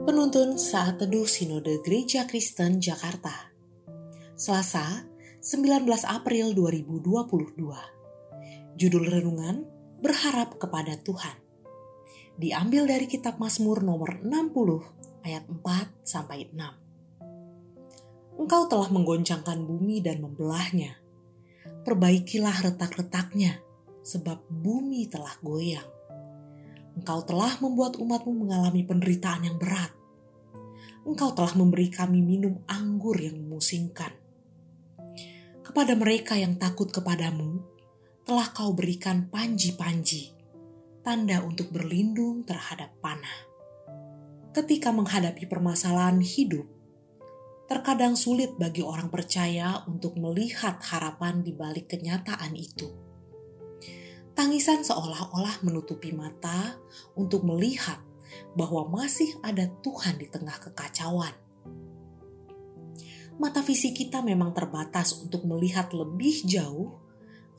Penuntun Saat Teduh Sinode Gereja Kristen Jakarta. Selasa, 19 April 2022 Judul Renungan Berharap kepada Tuhan. Diambil dari kitab Mazmur nomor 60 ayat 4 sampai 6 Engkau telah menggoncangkan bumi dan membelahnya. Perbaikilah retak-retaknya sebab bumi telah goyang Engkau telah membuat umatmu mengalami penderitaan yang berat. Engkau telah memberi kami minum anggur yang memusingkan. Kepada mereka yang takut kepadamu, telah kau berikan panji-panji, tanda untuk berlindung terhadap panah. Ketika menghadapi permasalahan hidup, terkadang sulit bagi orang percaya untuk melihat harapan di balik kenyataan itu Tangisan seolah-olah menutupi mata untuk melihat bahwa masih ada Tuhan di tengah kekacauan. Mata fisik kita memang terbatas untuk melihat lebih jauh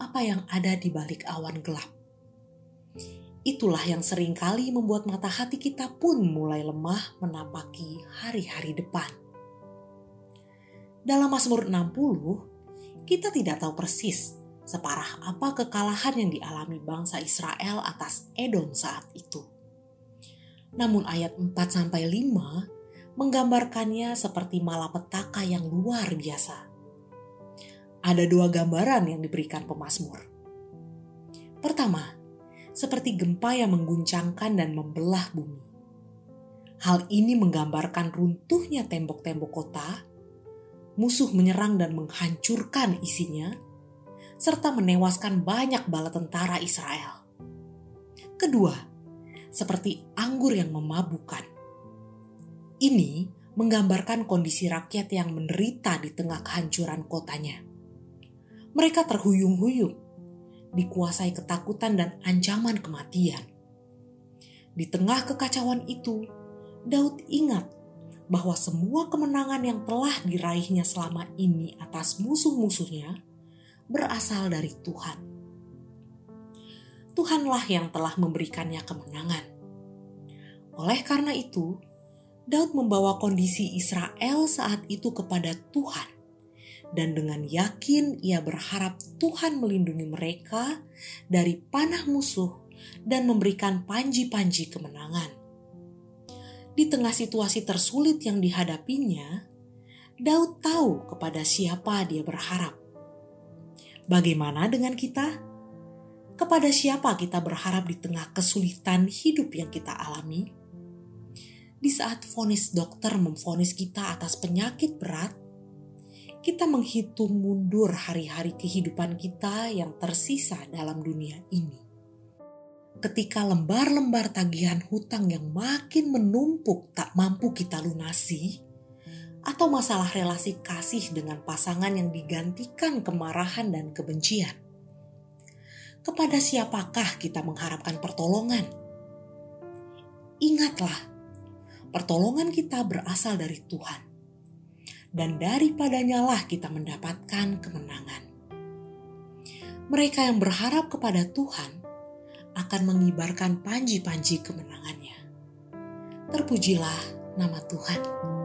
apa yang ada di balik awan gelap. Itulah yang sering kali membuat mata hati kita pun mulai lemah menapaki hari-hari depan. Dalam Mazmur 60, kita tidak tahu persis separah apa kekalahan yang dialami bangsa Israel atas Edom saat itu. Namun ayat 4 5 menggambarkannya seperti malapetaka yang luar biasa. Ada dua gambaran yang diberikan pemazmur. Pertama, seperti gempa yang mengguncangkan dan membelah bumi. Hal ini menggambarkan runtuhnya tembok-tembok kota, musuh menyerang dan menghancurkan isinya, serta menewaskan banyak bala tentara Israel. Kedua, seperti anggur yang memabukkan. Ini menggambarkan kondisi rakyat yang menderita di tengah kehancuran kotanya. Mereka terhuyung-huyung, dikuasai ketakutan dan ancaman kematian. Di tengah kekacauan itu, Daud ingat bahwa semua kemenangan yang telah diraihnya selama ini atas musuh-musuhnya berasal dari Tuhan. Tuhanlah yang telah memberikannya kemenangan. Oleh karena itu, Daud membawa kondisi Israel saat itu kepada Tuhan, dan dengan yakin ia berharap Tuhan melindungi mereka dari panah musuh dan memberikan panji-panji kemenangan. Di tengah situasi tersulit yang dihadapinya, Daud tahu kepada siapa dia berharap. Bagaimana dengan kita? Kepada siapa kita berharap di tengah kesulitan hidup yang kita alami? Di saat vonis dokter memvonis kita atas penyakit berat, kita menghitung mundur hari-hari kehidupan kita yang tersisa dalam dunia ini. Ketika lembar-lembar tagihan hutang yang makin menumpuk tak mampu kita lunasi, atau masalah relasi kasih dengan pasangan yang digantikan kemarahan dan kebencian. Kepada siapakah kita mengharapkan pertolongan? Ingatlah, pertolongan kita berasal dari Tuhan, dan daripadanya lah kita mendapatkan kemenangan. Mereka yang berharap kepada Tuhan akan mengibarkan panji-panji kemenangannya. Terpujilah nama Tuhan.